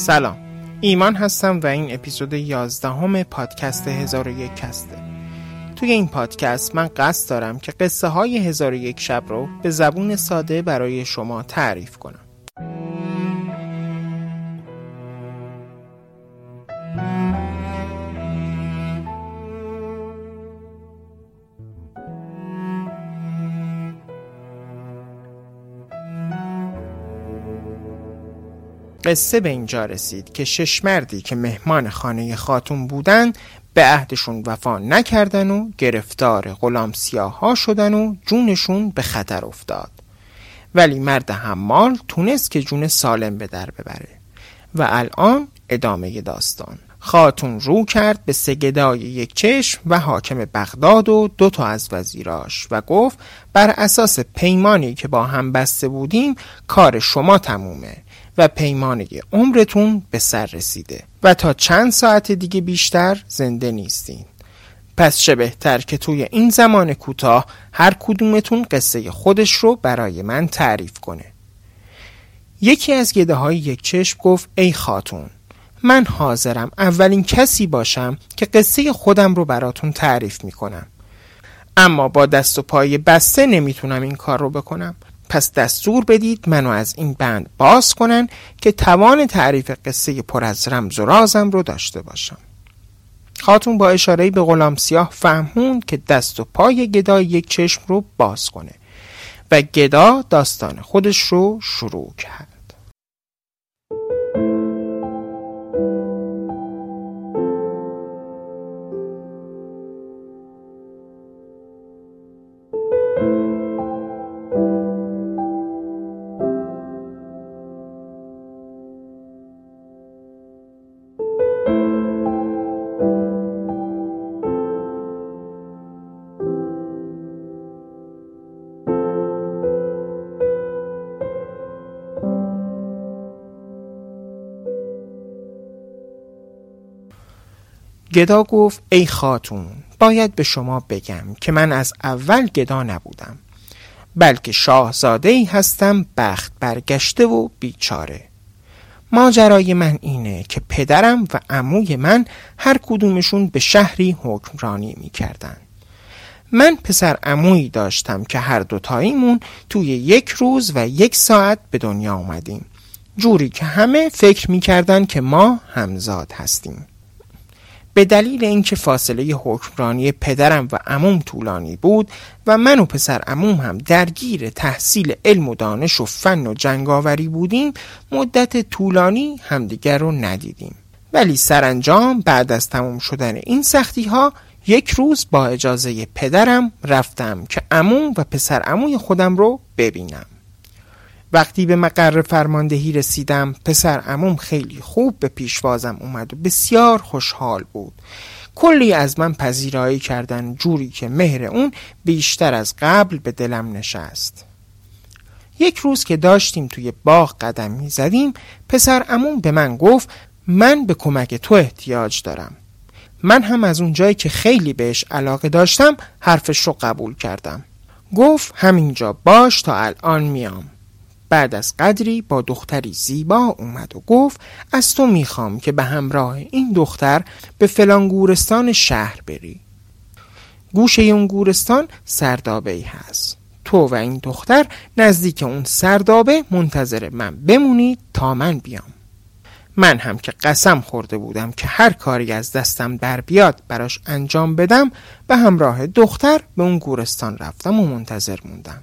سلام. ایمان هستم و این اپیزود 11 همه پادکست هزار و یک کسته توی این پادکست من قصد دارم که قصه های هزار و یک شب رو به زبون ساده برای شما تعریف کنم. قصه به اینجا رسید که شش مردی که مهمان خانه خاتون بودن به عهدشون وفا نکردن و گرفتار غلام سیاه ها شدن و جونشون به خطر افتاد. ولی مرد حمال تونست که جون سالم به در ببره و الان ادامه داستان. خاتون رو کرد به سگدای یک چشم و حاکم بغداد و دو تا از وزیراش و گفت بر اساس پیمانی که با هم بسته بودیم کار شما تمومه. و پیمانه. عمرتون به سر رسیده. و تا چند ساعت دیگه بیشتر زنده نیستین. پس چه بهتر که توی این زمان کوتاه هر کدومتون قصه خودش رو برای من تعریف کنه. یکی از گده های یک چشم گفت ای خاتون من حاضرم اولین کسی باشم که قصه خودم رو براتون تعریف می‌کنم. اما با دست و پای بسته نمی‌تونم این کار رو بکنم. پس دستور بدید منو از این بند باز کنن که توان تعریف قصه پر از رمز و رازم رو داشته باشم. خاتون با اشاره به غلام سیاه فهمون که دست و پای گدا یک چشم رو باز کنه و گدا داستان خودش رو شروع کرد. گدا گفت ای خاتون باید به شما بگم که من از اول گدا نبودم بلکه شاهزاده ای هستم بخت برگشته و بیچاره. ماجرای من اینه که پدرم و عموی من هر کدومشون به شهری حکمرانی می‌کردن. من پسر عمویی داشتم که هر دوتاییمون توی یک روز و یک ساعت به دنیا آمدیم جوری که همه فکر می‌کردن که ما همزاد هستیم. به دلیل اینکه فاصله حکمرانی پدرم و عموم طولانی بود و من و پسر عموم هم درگیر تحصیل علم و دانش و فن و جنگاوری بودیم مدت طولانی همدیگر رو ندیدیم. ولی سرانجام بعد از تموم شدن این سختی ها یک روز با اجازه پدرم رفتم که عموم و پسر عموی خودم رو ببینم. وقتی به مقر فرماندهی رسیدم پسر اموم خیلی خوب به پیشوازم اومد و بسیار خوشحال بود. کلی از من پذیرایی کردن جوری که مهر اون بیشتر از قبل به دلم نشست. یک روز که داشتیم توی باغ قدم می زدیم پسر امون به من گفت من به کمک تو احتیاج دارم. من هم از اون جایی که خیلی بهش علاقه داشتم حرفش رو قبول کردم. گفت همینجا باش تا الان میام. بعد از قدری با دختری زیبا اومد و گفت از تو می‌خوام که به همراه این دختر به فلان گورستان شهر بری. گوشه اون گورستان سردابه ای هست. تو و این دختر نزدیک اون سردابه منتظر من بمونید تا من بیام. من هم که قسم خورده بودم که هر کاری از دستم در بیاد براش انجام بدم به همراه دختر به اون گورستان رفتم و منتظر موندم.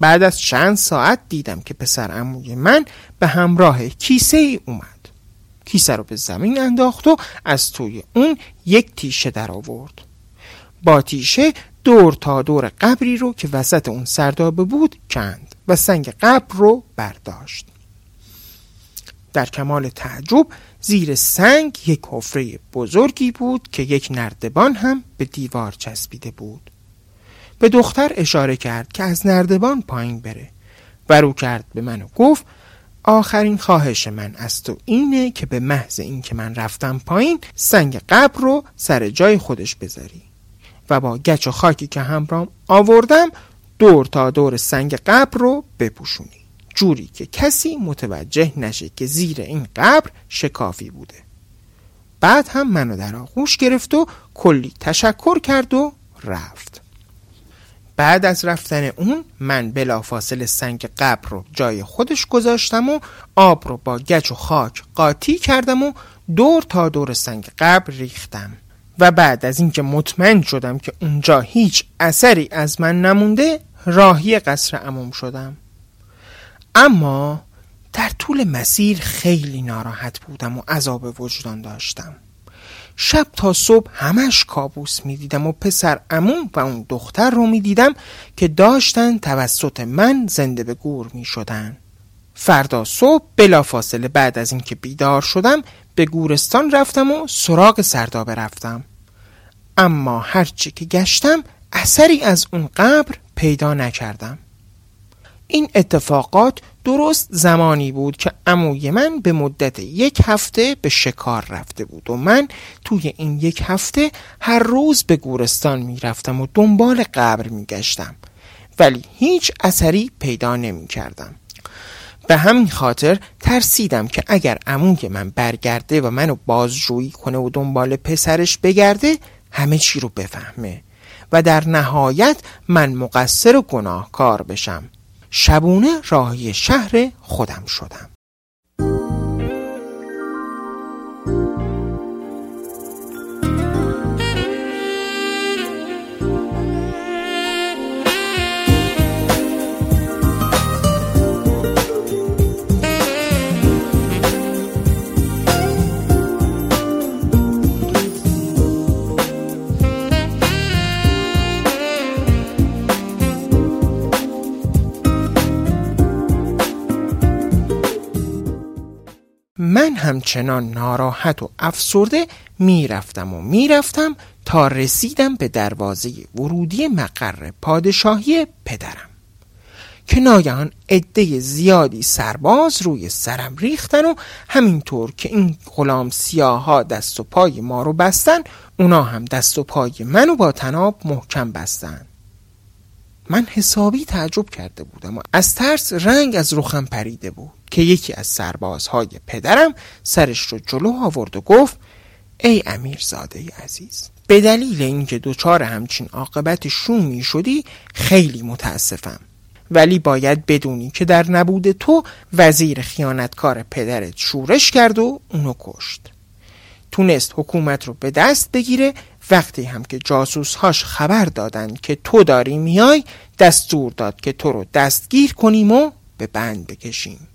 بعد از چند ساعت دیدم که پسر اموی من به همراه کیسه ای اومد. کیسه رو به زمین انداخت و از توی اون یک تیشه در آورد. با تیشه دور تا دور قبری رو که وسط اون سردابه بود کند و سنگ قبر رو برداشت. در کمال تعجب زیر سنگ یک حفره بزرگی بود که یک نردبان هم به دیوار چسبیده بود. به دختر اشاره کرد که از نردبان پایین بره. و رو کرد به من و گفت آخرین خواهش من از تو اینه که به محض اینکه من رفتم پایین سنگ قبر رو سر جای خودش بذاری. و با گچ و خاکی که همرام آوردم دور تا دور سنگ قبر رو بپوشونی. جوری که کسی متوجه نشه که زیر این قبر شکافی بوده. بعد هم منو در آغوش گرفت و کلی تشکر کرد و رفت. بعد از رفتن اون من بلافاصله سنگ قبر رو جای خودش گذاشتم و آب رو با گچ و خاک قاطی کردم و دور تا دور سنگ قبر ریختم. و بعد از اینکه مطمئن شدم که اونجا هیچ اثری از من نمونده راهی قصر عموم شدم. اما در طول مسیر خیلی ناراحت بودم و عذاب وجدان داشتم. شب تا صبح همش کابوس می‌دیدم و پسر امون و اون دختر رو می‌دیدم که داشتن توسط من زنده به گور می شدن. فردا صبح بلافاصله بعد از اینکه بیدار شدم به گورستان رفتم و سراغ سردابه رفتم اما هرچی که گشتم اثری از اون قبر پیدا نکردم این اتفاقات درست زمانی بود که عموی من به مدت یک هفته به شکار رفته بود و من توی این یک هفته هر روز به گورستان می رفتم و دنبال قبر می گشتم ولی هیچ اثری پیدا نمی کردم به همین خاطر ترسیدم که اگر عموی من برگرده و منو بازجویی کنه و دنبال پسرش بگرده همه چی رو بفهمه و در نهایت من مقصر و گناهکار بشم. شبونه راهی شهر خودم شدم. من همچنان ناراحت و افسرده می‌رفتم و می‌رفتم تا رسیدم به دروازه ورودی مقر پادشاهی پدرم. که ناگهان عده زیادی سرباز روی سرم ریختن و همینطور که این غلام سیاها دست و پای ما رو بستن اونا هم دست و پای منو با تناب محکم بستن. من حسابی تعجب کرده بودم و از ترس رنگ از رخم پریده بود که یکی از سربازهای پدرم سرش رو جلو آورد و گفت ای امیرزاده عزیز به دلیل اینکه دوچار همچین عاقبت شومی شدی خیلی متاسفم. ولی باید بدونی که در نبود تو وزیر خیانتکار پدرت شورش کرد و اونو کشت. تونست حکومت رو به دست بگیره. وقتی هم که جاسوس هاش خبر دادن که تو داری میای دستور داد که تو رو دستگیر کنیم و به بند بکشیم.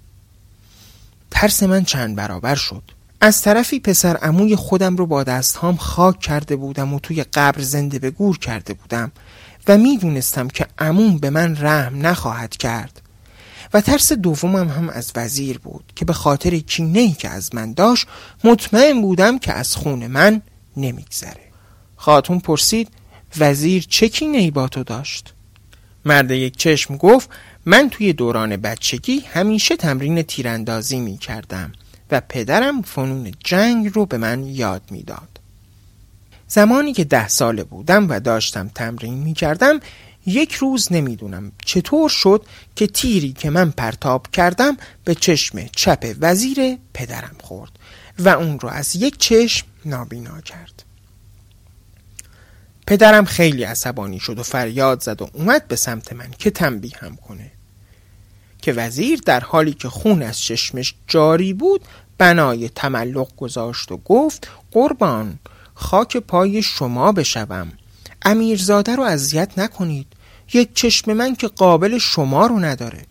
ترس من چند برابر شد. از طرفی پسر عموی خودم رو با دستهام خاک کرده بودم و توی قبر زنده به گور کرده بودم و می‌دونستم که عموم به من رحم نخواهد کرد. و ترس دومم هم از وزیر بود که به خاطر کینه که از من داشت مطمئن بودم که از خون من نمیگذره خاتون پرسید وزیر چه کینه ای با تو داشت مرد یک چشم گفت من توی دوران بچگی همیشه تمرین تیراندازی می کردم و پدرم فنون جنگ رو به من یاد می‌داد. زمانی که ده ساله بودم و داشتم تمرین می کردم یک روز نمی‌دونم چطور شد که تیری که من پرتاب کردم به چشم چپ وزیر پدرم خورد و اون رو از یک چشم نابینا کرد. پدرم خیلی عصبانی شد و فریاد زد و اومد به سمت من که تنبیه هم کنه که وزیر در حالی که خون از چشمش جاری بود بنای تملق گذاشت و گفت قربان خاک پای شما بشوم امیرزاده رو اذیت نکنید. یک چشم من که قابل شما رو نداره.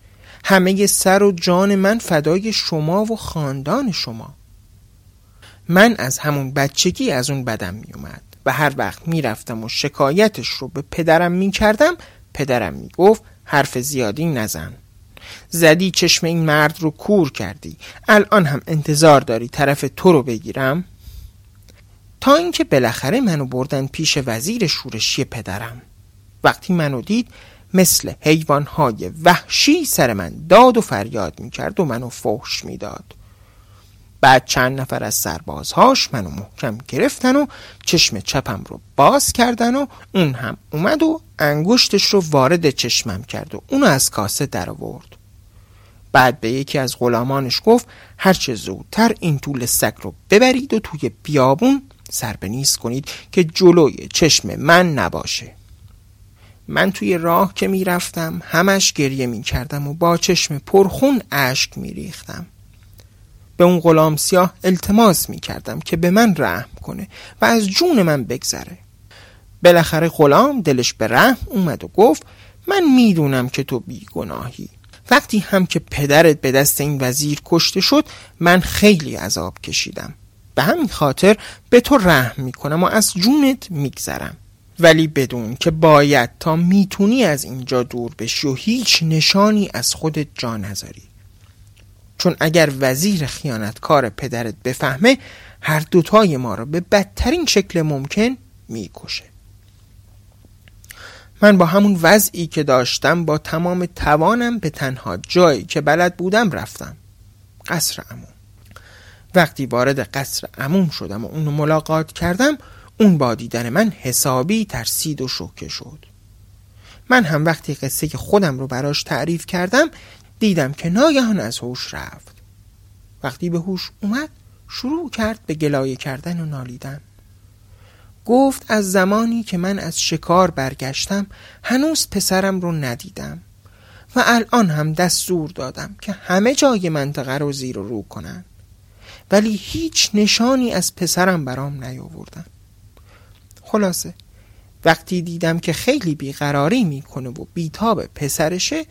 همه سر و جان من فدای شما و خاندان شما. من از همون بچگی از اون بدم می اومد و هر وقت می‌رفتم و شکایتش رو به پدرم می‌کردم پدرم می‌گفت حرف زیادی نزن. زدی چشم این مرد رو کور کردی. الان هم انتظار داری طرف تو رو بگیرم؟ تا اینکه بالاخره منو بردن پیش وزیر شورشی پدرم. وقتی منو دید مثل حیوانهای وحشی سر من داد و فریاد می‌کرد و منو فحش می‌داد. بعد چند نفر از سربازهاش منو محکم گرفتن و چشم چپم رو باز کردن و اون هم اومد و انگشتش رو وارد چشمم کرد و اونو از کاسه در آورد. بعد به یکی از غلامانش گفت هرچه زودتر این طول سگ رو ببرید و توی بیابون سر نیست کنید که جلوی چشم من نباشه. من توی راه که می‌رفتم همش گریه می کردم و با چشم پرخون اشک می ریختم به اون غلام سیاه التماس می کردم که به من رحم کنه و از جون من بگذره. بالاخره غلام دلش به رحم اومد و گفت من می‌دونم که تو بیگناهی. وقتی هم که پدرت به دست این وزیر کشته شد من خیلی عذاب کشیدم. به همین خاطر به تو رحم می‌کنم و از جونت میگذرم. ولی بدون که باید تا می‌تونی از اینجا دور بشی و هیچ نشانی از خودت جا نذاری. چون اگر وزیر خیانتکار پدرت بفهمه هر دوتای ما را به بدترین شکل ممکن می‌کشه. من با همون وضعی که داشتم با تمام توانم به تنها جایی که بلد بودم رفتم. قصر امون وقتی وارد قصر امون شدم و اونو ملاقات کردم اون با دیدن من حسابی ترسید و شوکه شد. من هم وقتی قصه خودم رو براش تعریف کردم دیدم که ناگهان از هوش رفت. وقتی به هوش اومد شروع کرد به گلایه کردن و نالیدن. گفت از زمانی که من از شکار برگشتم هنوز پسرم رو ندیدم. و الان هم دستور دادم که همه جای منطقه رو زیر و رو کنن. ولی هیچ نشانی از پسرم برام نیاوردن. خلاصه وقتی دیدم که خیلی بیقراری می‌کنه و بیتاب پسرشه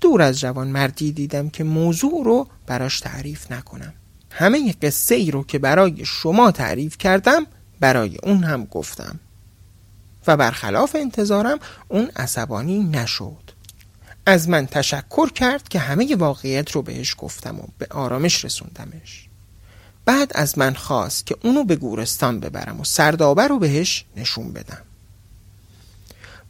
دور از جوان مردی دیدم که موضوع رو براش تعریف نکنم. همه قصه ای رو که برای شما تعریف کردم برای اون هم گفتم. و برخلاف انتظارم اون عصبانی نشد. از من تشکر کرد که همه واقعیت رو بهش گفتم و به آرامش رسوندمش. بعد از من خواست که اونو به گورستان ببرم و سردابه رو بهش نشون بدم.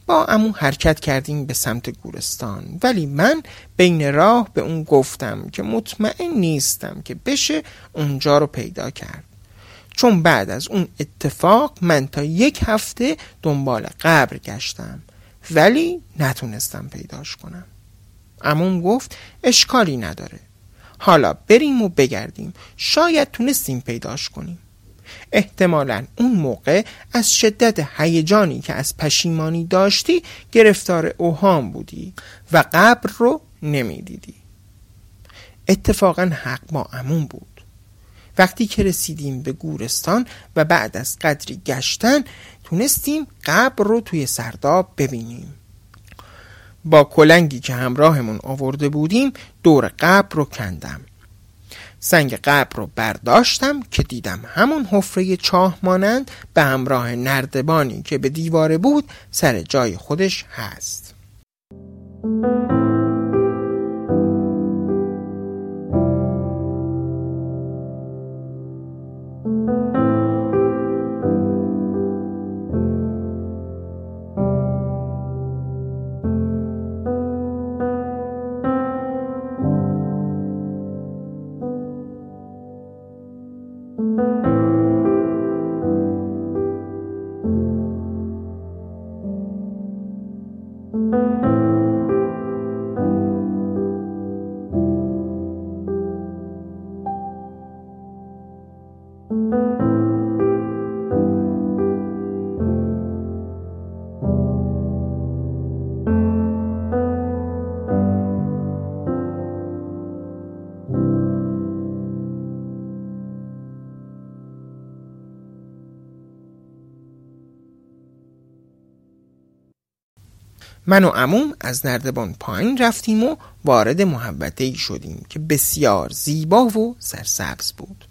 با امو حرکت کردیم به سمت گورستان ولی من بین راه به اون گفتم که مطمئن نیستم که بشه اونجا رو پیدا کرد. چون بعد از اون اتفاق من تا یک هفته دنبال قبر گشتم ولی نتونستم پیداش کنم. امون گفت اشکالی نداره. حالا بریم و بگردیم. شاید تونستیم پیداش کنیم. احتمالا اون موقع از شدت هیجانی که از پشیمانی داشتی گرفتار اوهام بودی و قبر رو نمی‌دیدی. اتفاقا حق با امون بود. وقتی که رسیدیم به گورستان و بعد از قدری گشتن تونستیم قبر رو توی سرداب ببینیم. با کلنگی که همراهمون آورده بودیم دور قبر رو کندم. سنگ قبر رو برداشتم که دیدم همون حفره چاه مانند به همراه نردبانی که به دیواره بود سر جای خودش هست. من و عموم از نردبان پایین رفتیم و وارد محبته ای شدیم که بسیار زیبا و سرسبز بود.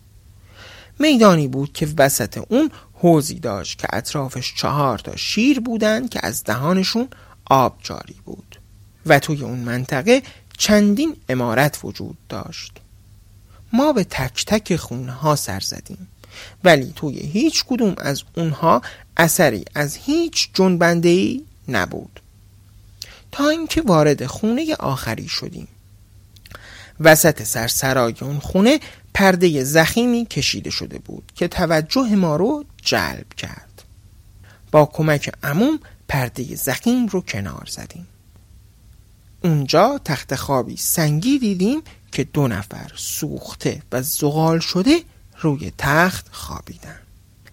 میدانی بود که وسط اون حوزی داشت که اطرافش چهار تا شیر بودند که از دهانشون آب جاری بود. و توی اون منطقه چندین امارت وجود داشت. ما به تک تک خونه ها سر زدیم. ولی توی هیچ کدوم از اونها اثری از هیچ جنبنده ای نبود. تا اینکه وارد خونه آخری شدیم. وسط سرسرای اون خونه پرده زخیمی کشیده شده بود که توجه ما رو جلب کرد. با کمک عموم پرده زخیم رو کنار زدیم. اونجا تخت خوابی سنگی دیدیم که دو نفر سوخته و زغال شده روی تخت خوابیدن.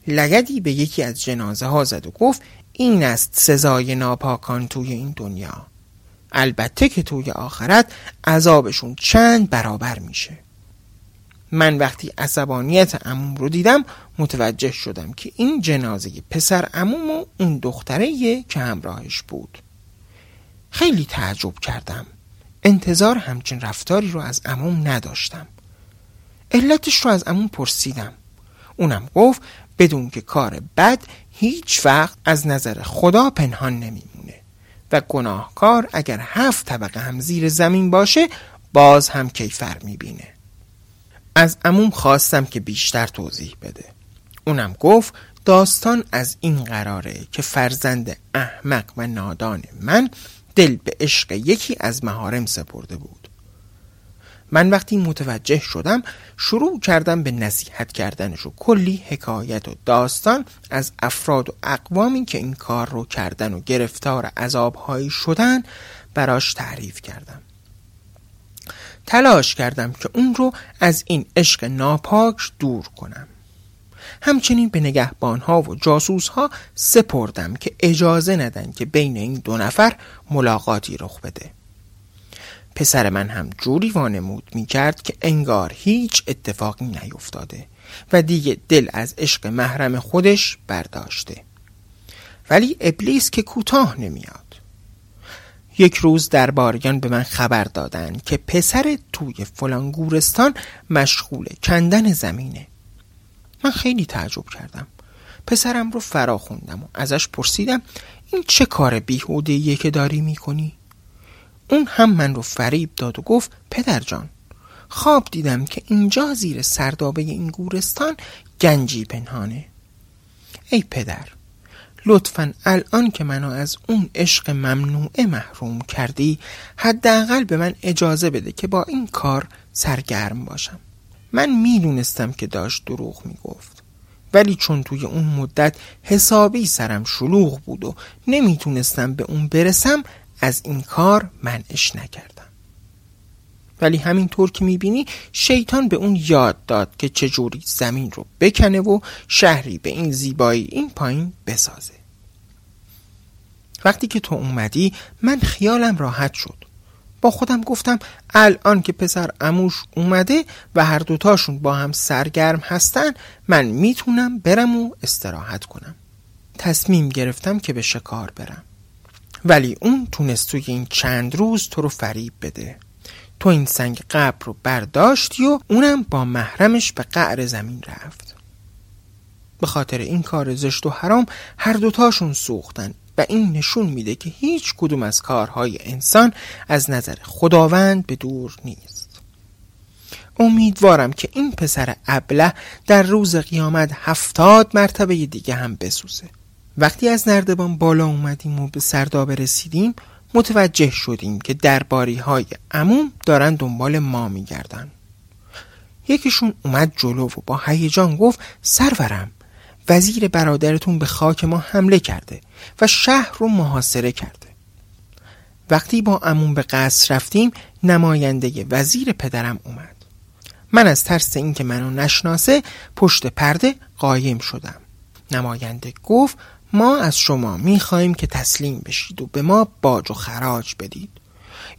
لگدی به یکی از جنازه ها زد و گفت این است سزای ناپاکان توی این دنیا. البته که توی آخرت عذابشون چند برابر میشه. من وقتی عصبانیت عموم رو دیدم متوجه شدم که این جنازه پسر عموم و اون دختره که همراهش بود. خیلی تعجب کردم. انتظار همچین رفتاری رو از عموم نداشتم. علتش رو از عموم پرسیدم. اونم گفت بدون که کار بد هیچ وقت از نظر خدا پنهان نمیمونه و گناهکار اگر هفت طبقه هم زیر زمین باشه باز هم کیفر می‌بینه. از عموم خواستم که بیشتر توضیح بده. اونم گفت داستان از این قراره که فرزند احمق و نادان من دل به عشق یکی از مهارم سپرده بود. من وقتی متوجه شدم شروع کردم به نصیحت کردنش و کلی حکایت و داستان از افراد و اقوامی که این کار رو کردن و گرفتار عذابهایی شدن براش تعریف کردم. تلاش کردم که اون رو از این عشق ناپاک دور کنم. همچنین به نگهبانها و جاسوسها سپردم که اجازه ندن که بین این دو نفر ملاقاتی رخ بده. پسر من هم جوری وانمود می کرد که انگار هیچ اتفاقی نیفتاده و دیگه دل از عشق محرم خودش برداشته. ولی ابلیس که کوتاه نمیاد. یک روز درباریان به من خبر دادن که پسر توی فلان گورستان مشغول کندن زمینه. من خیلی تعجب کردم. پسرم رو فرا خوندم و ازش پرسیدم این چه کار بیهوده که داری می‌کنی؟ اون هم من رو فریب داد و گفت پدر جان خواب دیدم که اینجا زیر سردابه این گورستان گنجی پنهانه. ای پدر لطفا الان که منو از اون عشق ممنوعه محروم کردی حداقل به من اجازه بده که با این کار سرگرم باشم. من می‌دونستم که داشت دروغ می‌گفت ولی چون توی اون مدت حسابی سرم شلوغ بود و نمی‌تونستم به اون برسم از این کار منعش نکردم. ولی همینطور که می‌بینی شیطان به اون یاد داد که چجوری زمین رو بکنه و شهری به این زیبایی این پایین بسازه. وقتی که تو اومدی من خیالم راحت شد. با خودم گفتم الان که پسر اموش اومده و هر دوتاشون با هم سرگرم هستن من می‌تونم برم و استراحت کنم. تصمیم گرفتم که به شکار برم. ولی اون تونست توی این چند روز تو رو فریب بده. تو این سنگ قبر رو برداشتی و اونم با محرمش به قعر زمین رفت. به خاطر این کار زشت و حرام هر دوتاشون سوختن و این نشون میده که هیچ کدوم از کارهای انسان از نظر خداوند به دور نیست. امیدوارم که این پسر ابله در روز قیامت هفتاد مرتبه دیگه هم بسوزه. وقتی از نردبان بالا اومدیم و به سردابه رسیدیم متوجه شدیم که درباری های عموم دارن دنبال ما میگردن. یکیشون اومد جلو و با هیجان گفت سرورم وزیر برادرتون به خاک ما حمله کرده و شهر رو محاصره کرده. وقتی با عموم به قصر رفتیم نماینده وزیر پدرم اومد. من از ترس اینکه منو نشناسه پشت پرده قایم شدم. نماینده گفت ما از شما می‌خواهیم که تسلیم بشید و به ما باج و خراج بدید.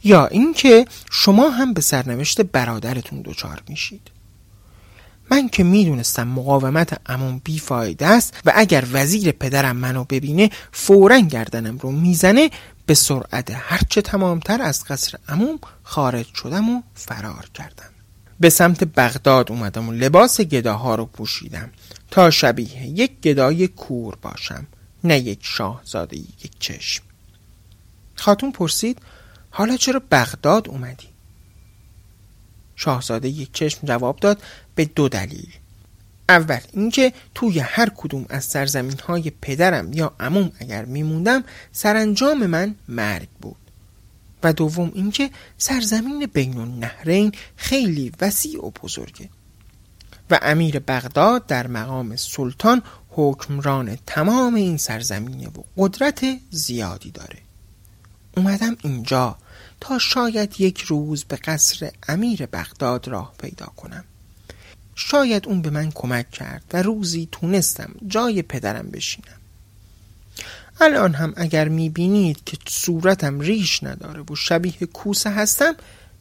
یا اینکه شما هم به سرنوشت برادرتون دچار میشید. من که می‌دونستم مقاومت امون بیفایده است و اگر وزیر پدرم منو ببینه فورا گردنم رو می‌زنه به سرعت هرچه تمامتر از قصر اموم خارج شدم و فرار کردم. به سمت بغداد اومدم و لباس گداها رو پوشیدم تا شبیه یک گدای کور باشم. نه یک شاهزاده یک چشم. خاتون پرسید حالا چرا بغداد اومدی؟ شاهزاده یک چشم جواب داد به دو دلیل. اول اینکه توی هر کدوم از سرزمین های پدرم یا عموم اگر میموندم سرانجام من مرگ بود. و دوم اینکه سرزمین بین النهرین خیلی وسیع و بزرگه. و امیر بغداد در مقام سلطان حکمران تمام این سرزمینه و قدرت زیادی داره. اومدم اینجا تا شاید یک روز به قصر امیر بغداد راه پیدا کنم. شاید اون به من کمک کرد و روزی تونستم جای پدرم بشینم. الان هم اگر می‌بینید که صورتم ریش نداره و شبیه کوسه هستم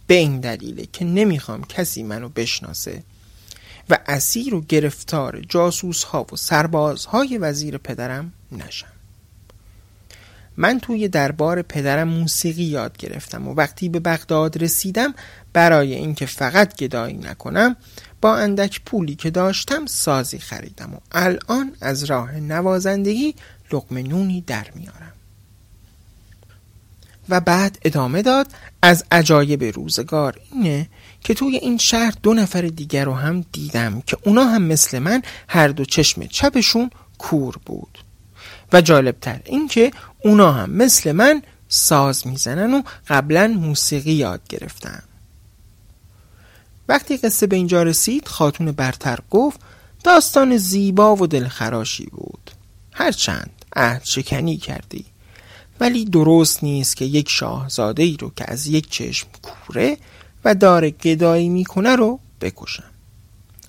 به این دلیله که نمی‌خوام کسی منو بشناسه. و اسیر و گرفتار جاسوس ها و سرباز های وزیر پدرم نشم. من توی دربار پدرم موسیقی یاد گرفتم و وقتی به بغداد رسیدم برای اینکه فقط گدایی نکنم با اندک پولی که داشتم سازی خریدم و الان از راه نوازندگی لقمه نونی در میارم. و بعد ادامه داد از عجایب روزگار اینه که توی این شهر دو نفر دیگر رو هم دیدم که اونا هم مثل من هر دو چشم چپشون کور بود. و جالبتر این که اونا هم مثل من ساز می‌زنن و قبلا موسیقی یاد گرفتن. وقتی قصه به اینجا رسید خاتون برتر گفت داستان زیبا و دلخراشی بود. هرچند عهد شکنی کردی. ولی درست نیست که یک شاهزاده ای رو که از یک چشم کوره و داره گدایی می‌کنه رو بکشم.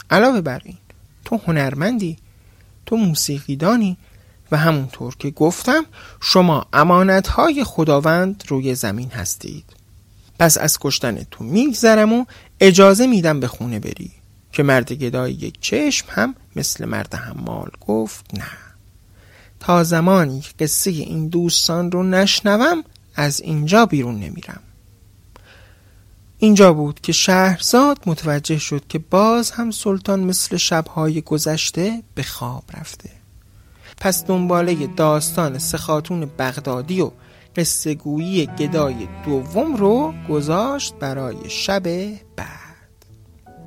علاوه بر این تو هنرمندی تو موسیقیدانی و همونطور که گفتم شما امانتهای خداوند روی زمین هستید. پس از کشتن تو میگذرم و اجازه میدم به خونه بری که مرد گدای یک چشم هم مثل مرد حمال گفت نه. تا زمانی قصه این دوستان رو نشنوم از اینجا بیرون نمیرم. اینجا بود که شهرزاد متوجه شد که باز هم سلطان مثل شبهای گذشته به خواب رفته. پس دنباله داستان سخاتون بغدادی و قصه گویی گدای دوم رو گذاشت برای شب بعد.